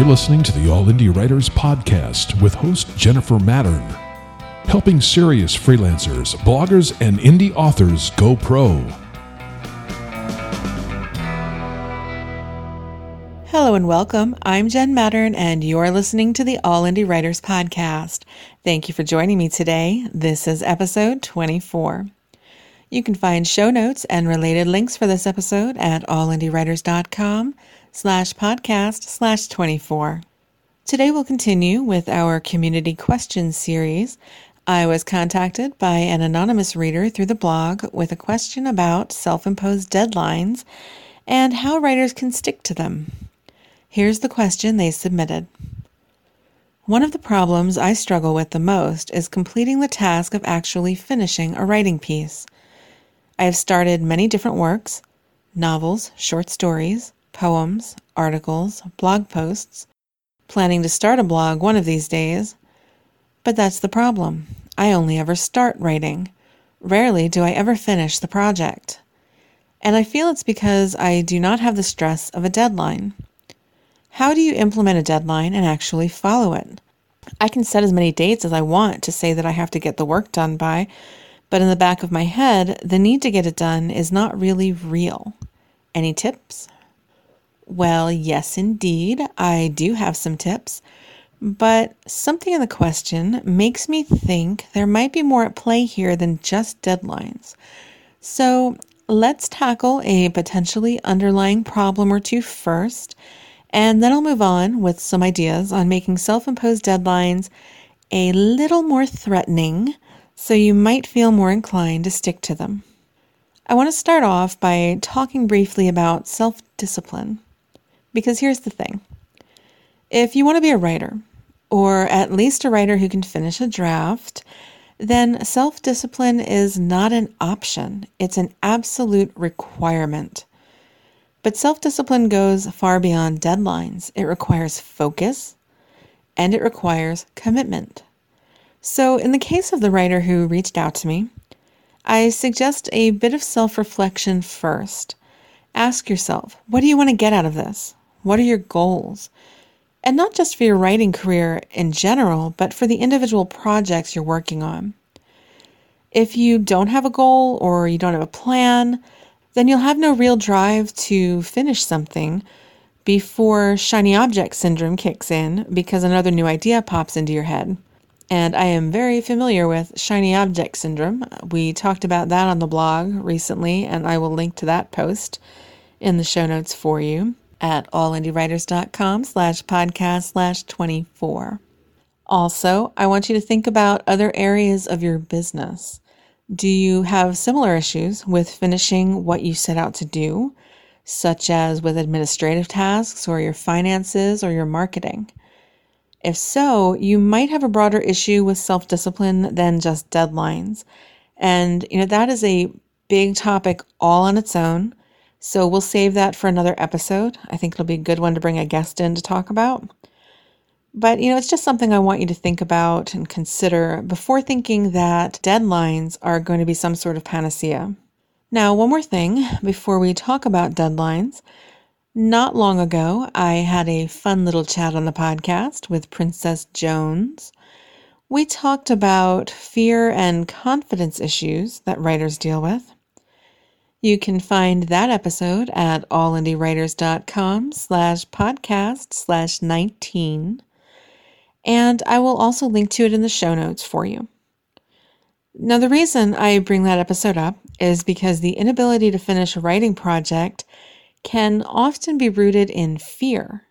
You're listening to the All Indie Writers Podcast with host Jennifer Mattern, helping serious freelancers, bloggers, and indie authors go pro. Hello and welcome. I'm Jen Mattern, and you're listening to the All Indie Writers Podcast. Thank you for joining me today. This is episode 24. You can find show notes and related links for this episode at allindiewriters.com slash podcast slash 24. Today we'll continue with our community questions series. I was contacted by an anonymous reader through the blog with a question about self imposed deadlines and how writers can stick to them. Here's the question they submitted. One of the problems I struggle with the most is completing the task of actually finishing a writing piece. I have started many different works novels, short stories, poems, articles, blog posts, planning to start a blog one of these days. But that's the problem. I only ever start writing. Rarely do I ever finish the project. And I feel it's because I do not have the stress of a deadline. How do you implement a deadline and actually follow it? I can set as many dates as I want to say that I have to get the work done by, but in the back of my head, the need to get it done is not really real. Any tips? Well, yes, indeed, I do have some tips, but something in the question makes me think there might be more at play here than just deadlines. So let's tackle a potentially underlying problem or two first, and then I'll move on with some ideas on making self imposed deadlines a little more threatening so you might feel more inclined to stick to them. I want to start off by talking briefly about self discipline. Because here's the thing if you want to be a writer, or at least a writer who can finish a draft, then self discipline is not an option, it's an absolute requirement. But self discipline goes far beyond deadlines. It requires focus and it requires commitment. So, in the case of the writer who reached out to me, I suggest a bit of self reflection first. Ask yourself, what do you want to get out of this? What are your goals? And not just for your writing career in general, but for the individual projects you're working on. If you don't have a goal or you don't have a plan, then you'll have no real drive to finish something before shiny object syndrome kicks in because another new idea pops into your head and I am very familiar with shiny object syndrome. We talked about that on the blog recently, and I will link to that post in the show notes for you at allindiewriters.com slash podcast slash 24. Also, I want you to think about other areas of your business. Do you have similar issues with finishing what you set out to do, such as with administrative tasks or your finances or your marketing? If so, you might have a broader issue with self discipline than just deadlines. And, you know, that is a big topic all on its own. So we'll save that for another episode. I think it'll be a good one to bring a guest in to talk about. But, you know, it's just something I want you to think about and consider before thinking that deadlines are going to be some sort of panacea. Now, one more thing before we talk about deadlines. Not long ago, I had a fun little chat on the podcast with Princess Jones. We talked about fear and confidence issues that writers deal with. You can find that episode at allindiewriters.com slash podcast slash 19. And I will also link to it in the show notes for you. Now, the reason I bring that episode up is because the inability to finish a writing project can often be rooted in fear.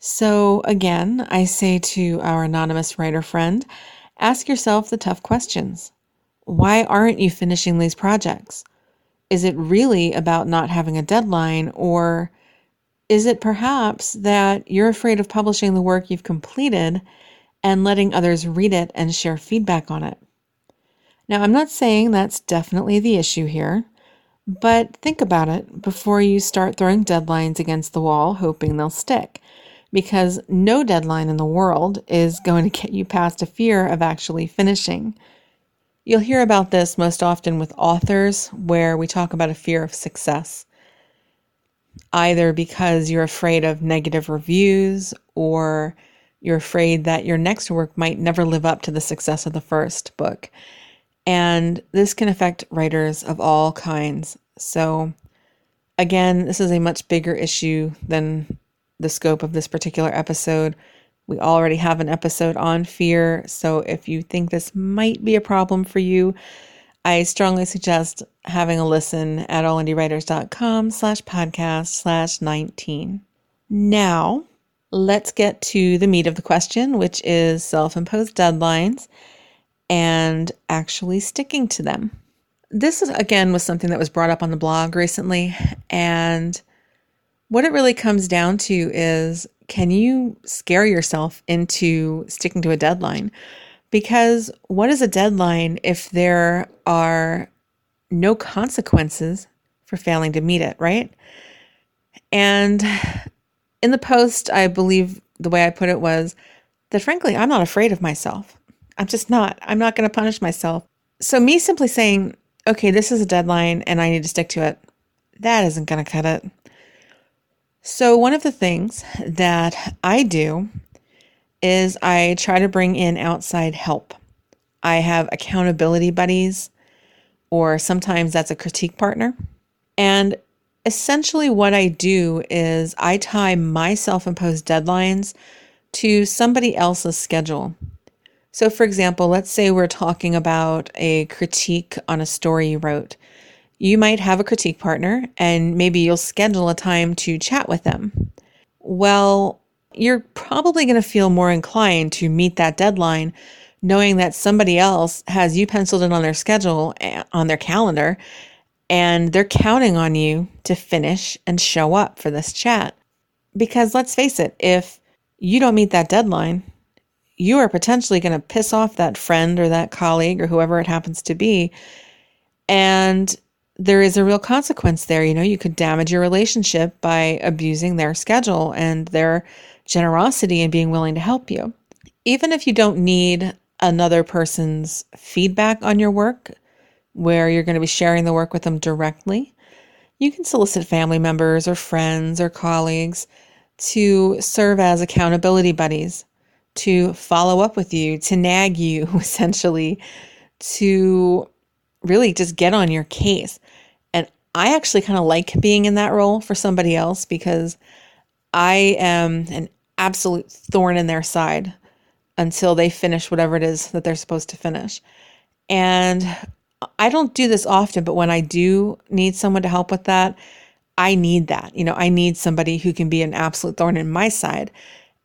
So, again, I say to our anonymous writer friend ask yourself the tough questions. Why aren't you finishing these projects? Is it really about not having a deadline, or is it perhaps that you're afraid of publishing the work you've completed and letting others read it and share feedback on it? Now, I'm not saying that's definitely the issue here. But think about it before you start throwing deadlines against the wall, hoping they'll stick. Because no deadline in the world is going to get you past a fear of actually finishing. You'll hear about this most often with authors, where we talk about a fear of success. either because you're afraid of negative reviews or you're afraid that your next work might never live up to the success of the first book. And this can affect writers of all kinds. So, again, this is a much bigger issue than the scope of this particular episode. We already have an episode on fear. So, if you think this might be a problem for you, I strongly suggest having a listen at allindiewriters.com slash podcast slash 19. Now, let's get to the meat of the question, which is self imposed deadlines and actually sticking to them. This is, again was something that was brought up on the blog recently. And what it really comes down to is can you scare yourself into sticking to a deadline? Because what is a deadline if there are no consequences for failing to meet it, right? And in the post, I believe the way I put it was that frankly, I'm not afraid of myself. I'm just not. I'm not going to punish myself. So, me simply saying, okay, this is a deadline and I need to stick to it, that isn't going to cut it. So, one of the things that I do is I try to bring in outside help. I have accountability buddies, or sometimes that's a critique partner. And essentially, what I do is I tie my self imposed deadlines to somebody else's schedule. So, for example, let's say we're talking about a critique on a story you wrote. You might have a critique partner, and maybe you'll schedule a time to chat with them. Well, you're probably going to feel more inclined to meet that deadline knowing that somebody else has you penciled in on their schedule, eh, on their calendar, and they're counting on you to finish and show up for this chat. Because let's face it, if you don't meet that deadline, you are potentially going to piss off that friend or that colleague or whoever it happens to be. And there is a real consequence there. You know, you could damage your relationship by abusing their schedule and their generosity and being willing to help you. Even if you don't need another person's feedback on your work, where you're going to be sharing the work with them directly, you can solicit family members or friends or colleagues to serve as accountability buddies, to follow up with you, to nag you, essentially, to really just get on your case. I actually kind of like being in that role for somebody else because I am an absolute thorn in their side until they finish whatever it is that they're supposed to finish. And I don't do this often, but when I do need someone to help with that, I need that. You know, I need somebody who can be an absolute thorn in my side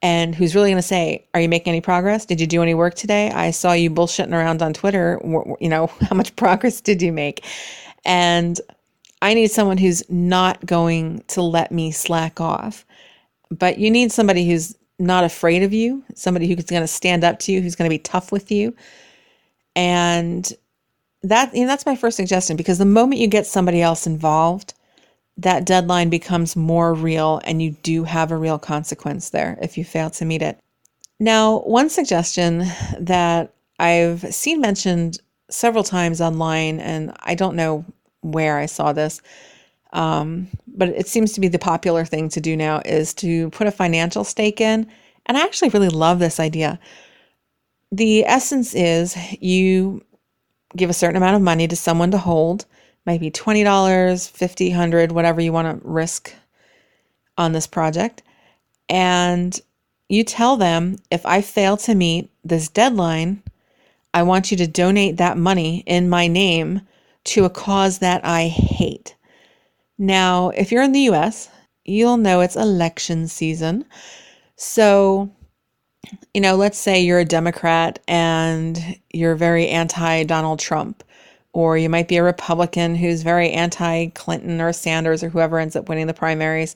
and who's really going to say, Are you making any progress? Did you do any work today? I saw you bullshitting around on Twitter. You know, how much progress did you make? And I need someone who's not going to let me slack off. But you need somebody who's not afraid of you, somebody who's going to stand up to you, who's going to be tough with you. And that you know, that's my first suggestion because the moment you get somebody else involved, that deadline becomes more real and you do have a real consequence there if you fail to meet it. Now, one suggestion that I've seen mentioned several times online, and I don't know where I saw this, um, but it seems to be the popular thing to do now is to put a financial stake in. And I actually really love this idea. The essence is you give a certain amount of money to someone to hold, maybe $20, $50, 100, whatever you want to risk on this project. And you tell them if I fail to meet this deadline, I want you to donate that money in my name to a cause that I hate. Now, if you're in the US, you'll know it's election season. So, you know, let's say you're a Democrat and you're very anti Donald Trump, or you might be a Republican who's very anti Clinton or Sanders or whoever ends up winning the primaries.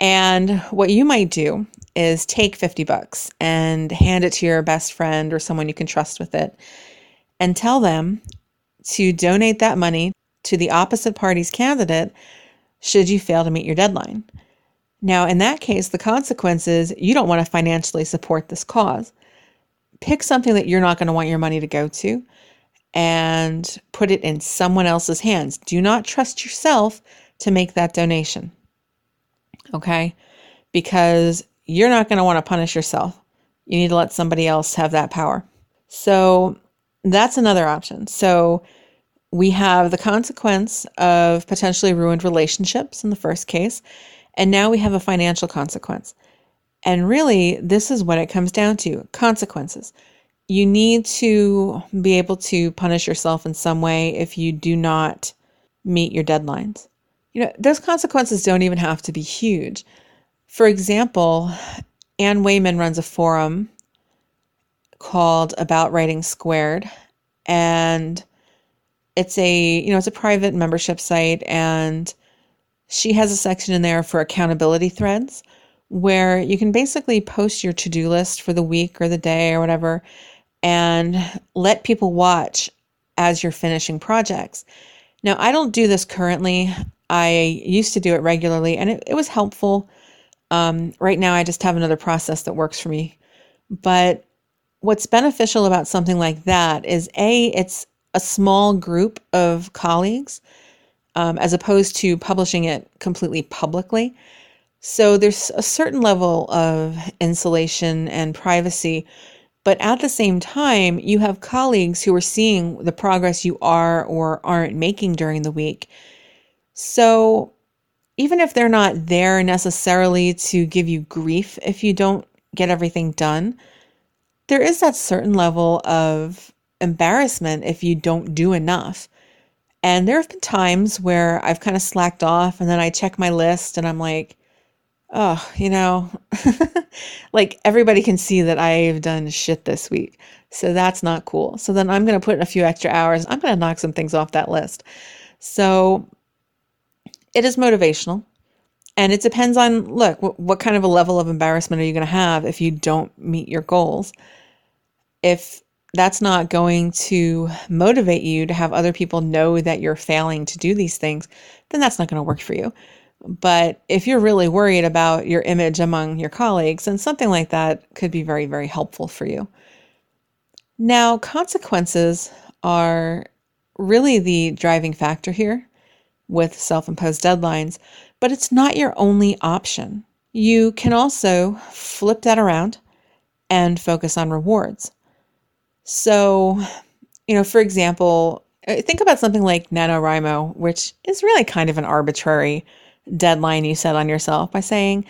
And what you might do is take 50 bucks and hand it to your best friend or someone you can trust with it and tell them to donate that money to the opposite party's candidate should you fail to meet your deadline. Now, in that case, the consequence is you don't want to financially support this cause. Pick something that you're not going to want your money to go to and put it in someone else's hands. Do not trust yourself to make that donation. Okay. Because you're not going to want to punish yourself. You need to let somebody else have that power. So that's another option. So we have the consequence of potentially ruined relationships in the first case, and now we have a financial consequence. And really, this is what it comes down to consequences. You need to be able to punish yourself in some way if you do not meet your deadlines. You know, those consequences don't even have to be huge. For example, Anne Wayman runs a forum called About Writing Squared, and it's a you know it's a private membership site, and she has a section in there for accountability threads where you can basically post your to-do list for the week or the day or whatever and let people watch as you're finishing projects. Now, I don't do this currently. I used to do it regularly and it, it was helpful. Um, right now, I just have another process that works for me. But what's beneficial about something like that is A, it's a small group of colleagues um, as opposed to publishing it completely publicly. So there's a certain level of insulation and privacy. But at the same time, you have colleagues who are seeing the progress you are or aren't making during the week. So even if they're not there necessarily to give you grief if you don't get everything done, there is that certain level of embarrassment if you don't do enough. And there have been times where I've kind of slacked off and then I check my list and I'm like, oh, you know, like everybody can see that I've done shit this week. So that's not cool. So then I'm going to put in a few extra hours. I'm going to knock some things off that list. So it is motivational. And it depends on, look, what, what kind of a level of embarrassment are you going to have if you don't meet your goals? If that's not going to motivate you to have other people know that you're failing to do these things, then that's not going to work for you. But if you're really worried about your image among your colleagues, then something like that could be very, very helpful for you. Now, consequences are really the driving factor here with self imposed deadlines, but it's not your only option. You can also flip that around and focus on rewards. So, you know, for example, uh, think about something like NaNoWriMo, which is really kind of an arbitrary deadline you set on yourself by saying,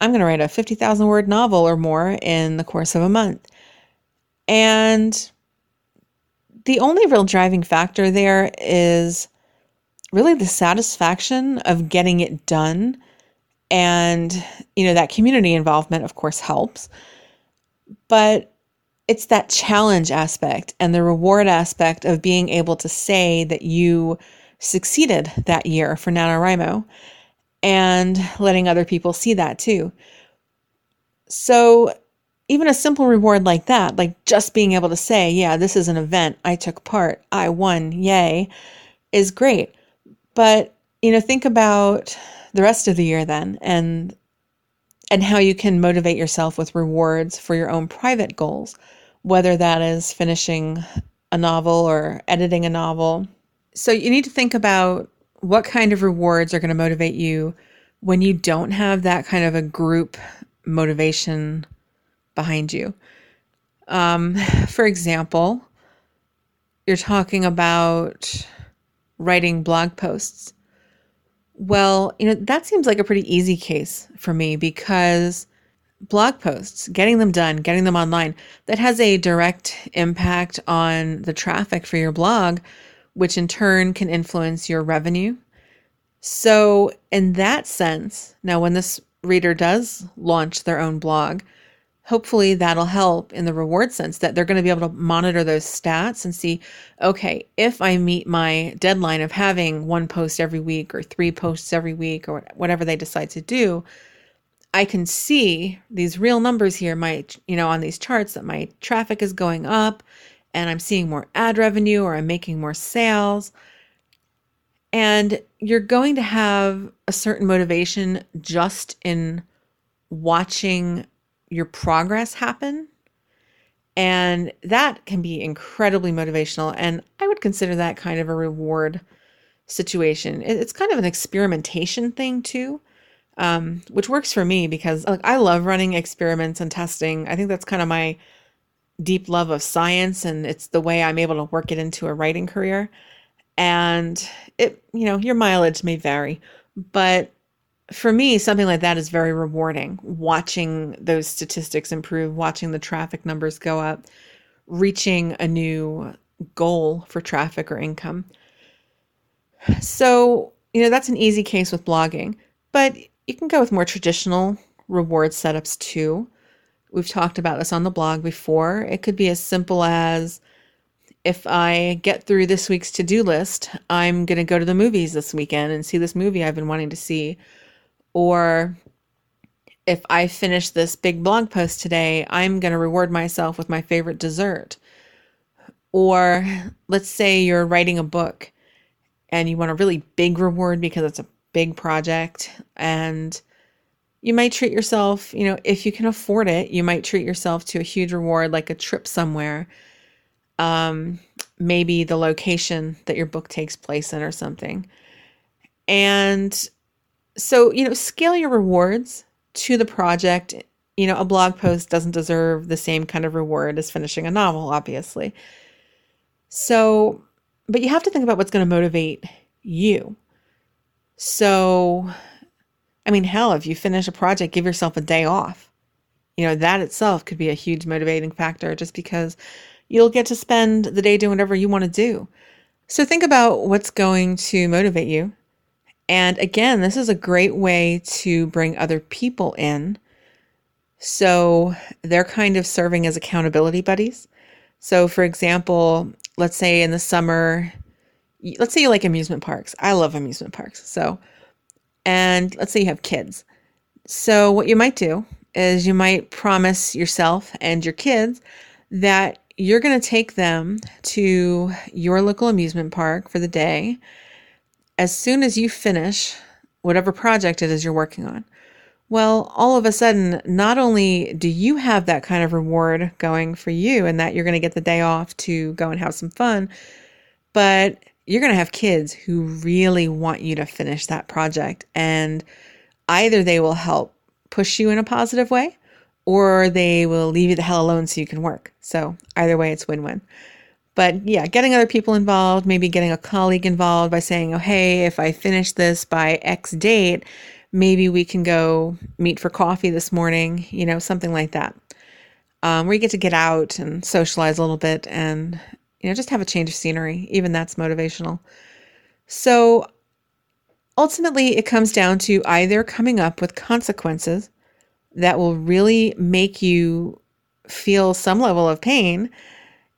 I'm going to write a 50,000 word novel or more in the course of a month. And the only real driving factor there is really the satisfaction of getting it done. And, you know, that community involvement, of course, helps. But it's that challenge aspect and the reward aspect of being able to say that you succeeded that year for NaNoWriMo and letting other people see that too. So, even a simple reward like that, like just being able to say, yeah, this is an event, I took part, I won, yay, is great. But, you know, think about the rest of the year then and and how you can motivate yourself with rewards for your own private goals, whether that is finishing a novel or editing a novel. So you need to think about what kind of rewards are going to motivate you when you don't have that kind of a group motivation behind you. Um, for example, you're talking about writing blog posts. Well, you know, that seems like a pretty easy case for me because blog posts, getting them done, getting them online, that has a direct impact on the traffic for your blog which in turn can influence your revenue. So, in that sense, now when this reader does launch their own blog, hopefully that'll help in the reward sense that they're going to be able to monitor those stats and see okay, if I meet my deadline of having one post every week or three posts every week or whatever they decide to do, I can see these real numbers here, my, you know, on these charts that my traffic is going up and I'm seeing more ad revenue or I'm making more sales. And you're going to have a certain motivation just in watching your progress happen. And that can be incredibly motivational. And I would consider that kind of a reward situation. It's kind of an experimentation thing, too. um, which works for me because like I love running experiments and testing. I think that's kind of my deep love of science, and it's the way I'm able to work it into a writing career. And it, you know, your mileage may vary, but for me, something like that is very rewarding. Watching those statistics improve, watching the traffic numbers go up, reaching a new goal for traffic or income. So, you know, that's an easy case with blogging, but you can go with more traditional reward setups too. We've talked about this on the blog before. It could be as simple as if I get through this week's to do list, I'm going to go to the movies this weekend and see this movie I've been wanting to see. Or if I finish this big blog post today, I'm going to reward myself with my favorite dessert. Or let's say you're writing a book and you want a really big reward because it's a big project and you might treat yourself, you know, if you can afford it, you might treat yourself to a huge reward like a trip somewhere. Um, maybe the location that your book takes place in or something. And so, you know, scale your rewards to the project. You know, a blog post doesn't deserve the same kind of reward as finishing a novel, obviously. So, but you have to think about what's going to motivate you. So, I mean, hell, if you finish a project, give yourself a day off. You know, that itself could be a huge motivating factor just because you'll get to spend the day doing whatever you want to do. So, think about what's going to motivate you. And again, this is a great way to bring other people in. So, they're kind of serving as accountability buddies. So, for example, let's say in the summer, let's say you like amusement parks. I love amusement parks. So, and let's say you have kids. So, what you might do is you might promise yourself and your kids that you're going to take them to your local amusement park for the day as soon as you finish whatever project it is you're working on. Well, all of a sudden, not only do you have that kind of reward going for you and that you're going to get the day off to go and have some fun, but you're going to have kids who really want you to finish that project. And either they will help push you in a positive way or they will leave you the hell alone so you can work. So either way, it's win win. But yeah, getting other people involved, maybe getting a colleague involved by saying, oh, hey, if I finish this by X date, maybe we can go meet for coffee this morning, you know, something like that. Um, where you get to get out and socialize a little bit and you know, just have a change of scenery. Even that's motivational. So ultimately, it comes down to either coming up with consequences that will really make you feel some level of pain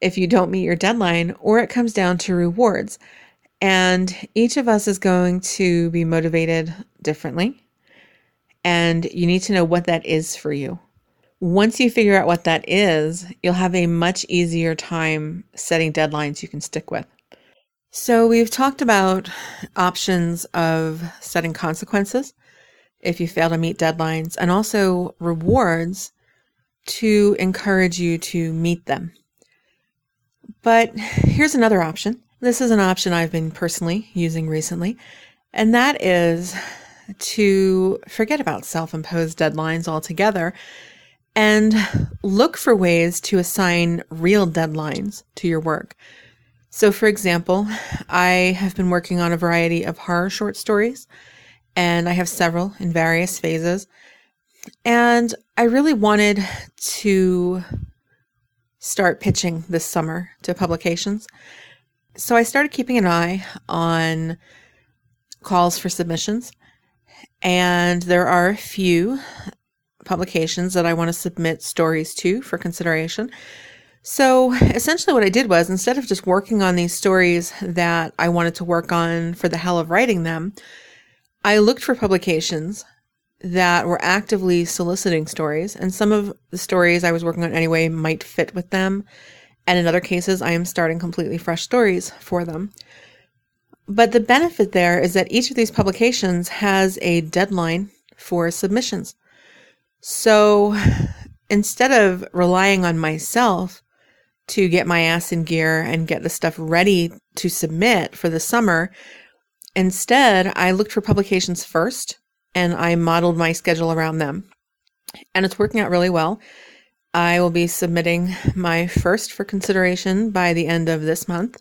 if you don't meet your deadline, or it comes down to rewards. And each of us is going to be motivated differently. And you need to know what that is for you. Once you figure out what that is, you'll have a much easier time setting deadlines you can stick with. So, we've talked about options of setting consequences if you fail to meet deadlines, and also rewards to encourage you to meet them. But here's another option. This is an option I've been personally using recently, and that is to forget about self imposed deadlines altogether and look for ways to assign real deadlines to your work. So, for example, I have been working on a variety of horror short stories, and I have several in various phases. And I really wanted to start pitching this summer to publications. So I started keeping an eye on calls for submissions. And there are a few publications that I want to submit stories to for consideration. So essentially, what I did was instead of just working on these stories that I wanted to work on for the hell of writing them, I looked for publications that were actively soliciting stories, and some of the stories I was working on anyway might fit with them. And in other cases, I am starting completely fresh stories for them. But the benefit there is that each of these publications has a deadline for submissions. So instead of relying on myself to get my ass in gear and get the stuff ready to submit for the summer, instead I looked for publications first and I modeled my schedule around them. And it's working out really well. I will be submitting my first for consideration by the end of this month.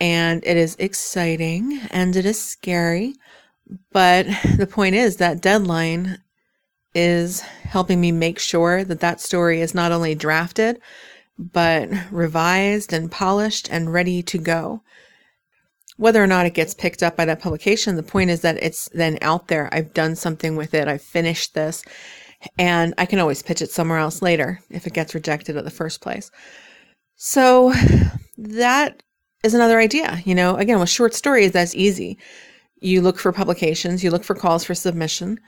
And it is exciting and it is scary. But the point is that deadline is helping me make sure that that story is not only drafted, but revised and polished and ready to go. Whether or not it gets picked up by that publication, the point is that it's then out there. I've done something with it. I've finished this and I can always pitch it somewhere else later if it gets rejected at the first place. So that is another idea. You know, again, with short stories, that's easy. You look for publications, you look for calls for submission,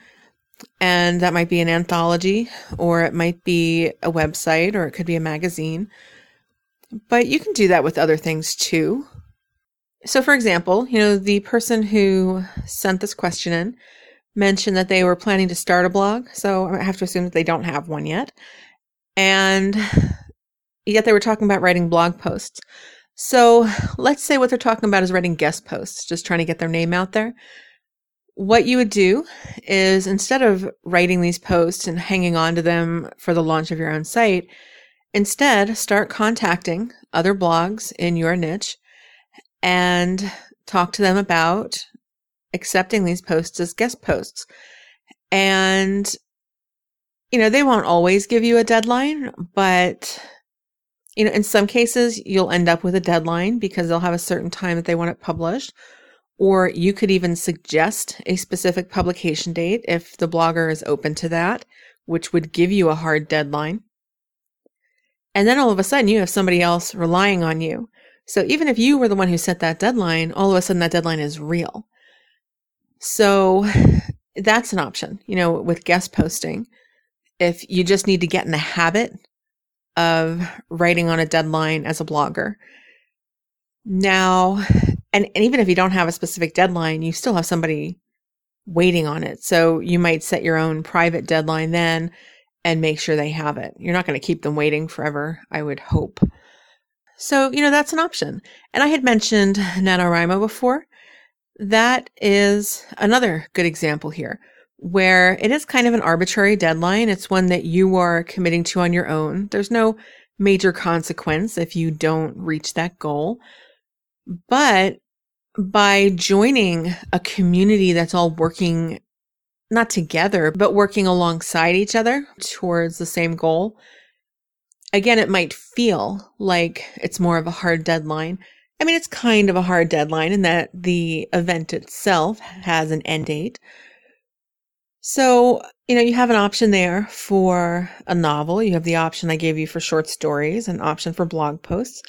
and that might be an anthology, or it might be a website, or it could be a magazine. But you can do that with other things too. So, for example, you know, the person who sent this question in mentioned that they were planning to start a blog. So, I have to assume that they don't have one yet. And yet they were talking about writing blog posts. So, let's say what they're talking about is writing guest posts, just trying to get their name out there. What you would do is instead of writing these posts and hanging on to them for the launch of your own site, instead start contacting other blogs in your niche and talk to them about accepting these posts as guest posts. And, you know, they won't always give you a deadline, but, you know, in some cases, you'll end up with a deadline because they'll have a certain time that they want it published. Or you could even suggest a specific publication date if the blogger is open to that, which would give you a hard deadline. And then all of a sudden you have somebody else relying on you. So even if you were the one who set that deadline, all of a sudden that deadline is real. So that's an option, you know, with guest posting. If you just need to get in the habit of writing on a deadline as a blogger. Now, and, and even if you don't have a specific deadline, you still have somebody waiting on it. So you might set your own private deadline then and make sure they have it. You're not going to keep them waiting forever, I would hope. So, you know, that's an option. And I had mentioned NaNoWriMo before. That is another good example here where it is kind of an arbitrary deadline. It's one that you are committing to on your own. There's no major consequence if you don't reach that goal. But by joining a community that's all working not together, but working alongside each other towards the same goal, again, it might feel like it's more of a hard deadline. I mean, it's kind of a hard deadline in that the event itself has an end date. So, you know, you have an option there for a novel. You have the option I gave you for short stories, an option for blog posts.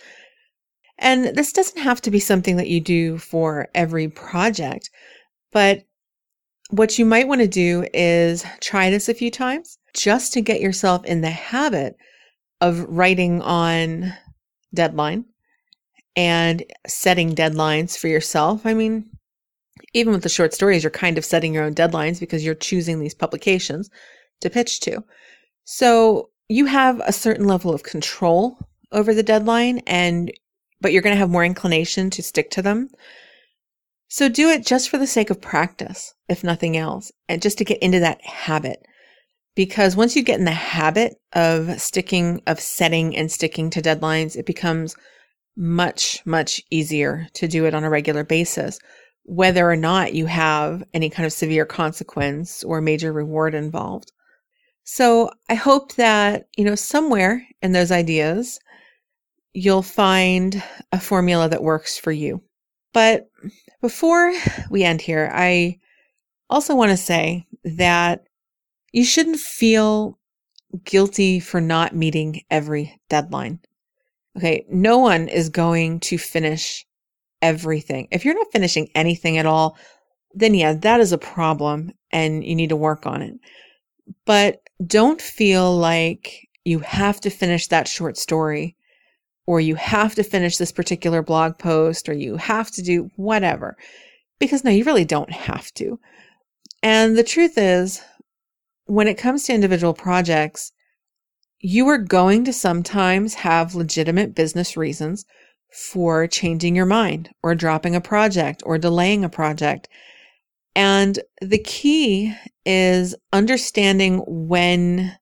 And this doesn't have to be something that you do for every project, but what you might want to do is try this a few times just to get yourself in the habit of writing on deadline and setting deadlines for yourself. I mean, even with the short stories, you're kind of setting your own deadlines because you're choosing these publications to pitch to. So you have a certain level of control over the deadline and but you're going to have more inclination to stick to them. So do it just for the sake of practice, if nothing else, and just to get into that habit. Because once you get in the habit of sticking, of setting and sticking to deadlines, it becomes much, much easier to do it on a regular basis, whether or not you have any kind of severe consequence or major reward involved. So I hope that, you know, somewhere in those ideas, you'll find a formula that works for you. But before we end here, I also want to say that you shouldn't feel guilty for not meeting every deadline. Okay, no one is going to finish everything. If you're not finishing anything at all, then yeah, that is a problem and you need to work on it. But don't feel like you have to finish that short story or you have to finish this particular blog post, or you have to do whatever. Because no, you really don't have to. And the truth is, when it comes to individual projects, you are going to sometimes have legitimate business reasons for changing your mind or dropping a project or delaying a project. And the key is understanding when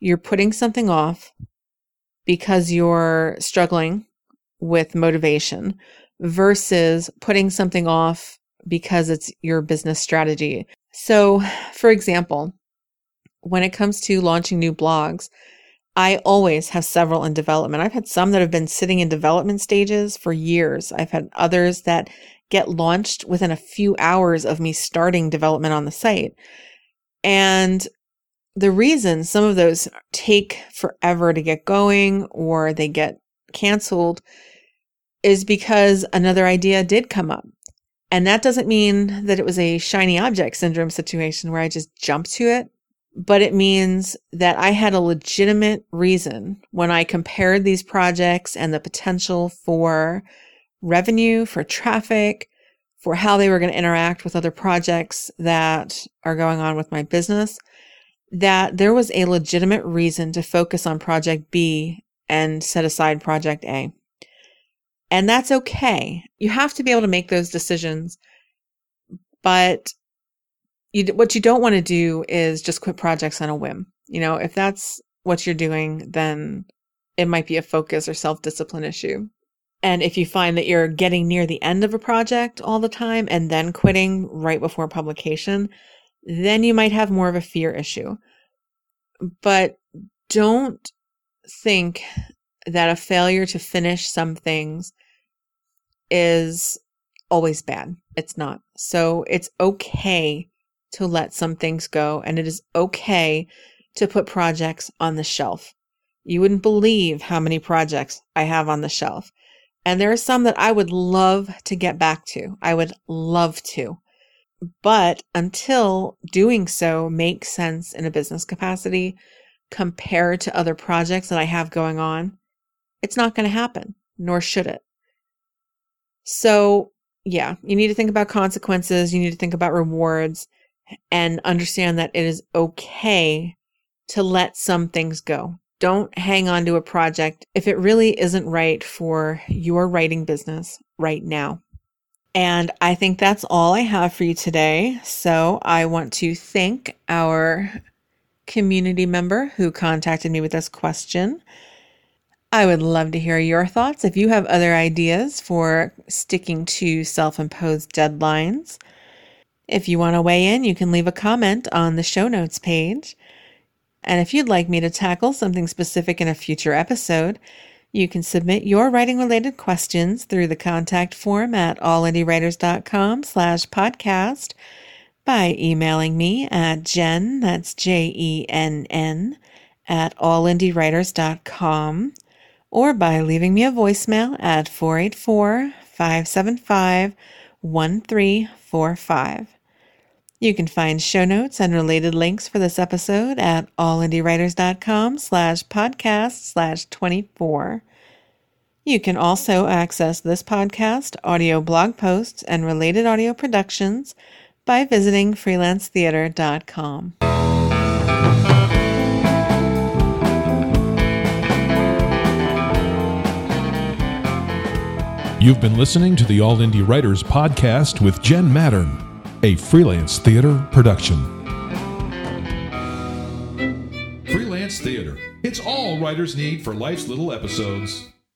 you're putting something off because you're struggling with motivation versus putting something off because it's your business strategy. So, for example, when it comes to launching new blogs, I always have several in development. I've had some that have been sitting in development stages for years. I've had others that get launched within a few hours of me starting development on the site. And the reason some of those take forever to get going or they get canceled is because another idea did come up. And that doesn't mean that it was a shiny object syndrome situation where I just jumped to it, but it means that I had a legitimate reason when I compared these projects and the potential for revenue, for traffic, for how they were going to interact with other projects that are going on with my business, that there was a legitimate reason to focus on project B and set aside project A. And that's okay. You have to be able to make those decisions. But you, what you don't want to do is just quit projects on a whim. You know, if that's what you're doing, then it might be a focus or self discipline issue. And if you find that you're getting near the end of a project all the time and then quitting right before publication, then you might have more of a fear issue. But don't think that a failure to finish some things is always bad. It's not. So it's okay to let some things go and it is okay to put projects on the shelf. You wouldn't believe how many projects I have on the shelf. And there are some that I would love to get back to. I would love to. But until doing so makes sense in a business capacity compared to other projects that I have going on, it's not going to happen, nor should it. So, yeah, you need to think about consequences. You need to think about rewards and understand that it is okay to let some things go. Don't hang on to a project if it really isn't right for your writing business right now. And I think that's all I have for you today. So I want to thank our community member who contacted me with this question. I would love to hear your thoughts. If you have other ideas for sticking to self imposed deadlines, if you want to weigh in, you can leave a comment on the show notes page. And if you'd like me to tackle something specific in a future episode, you can submit your writing related questions through the contact form at allindiewriters.com slash podcast by emailing me at jen, that's J-E-N-N, at allindiewriters.com or by leaving me a voicemail at 484 575 1345. You can find show notes and related links for this episode at allindiewriters.com slash podcast slash 24. You can also access this podcast, audio blog posts, and related audio productions by visiting freelancetheater.com. You've been listening to the All Indie Writers podcast with Jen Mattern, a freelance theater production. Freelance theater. It's all writers need for life's little episodes.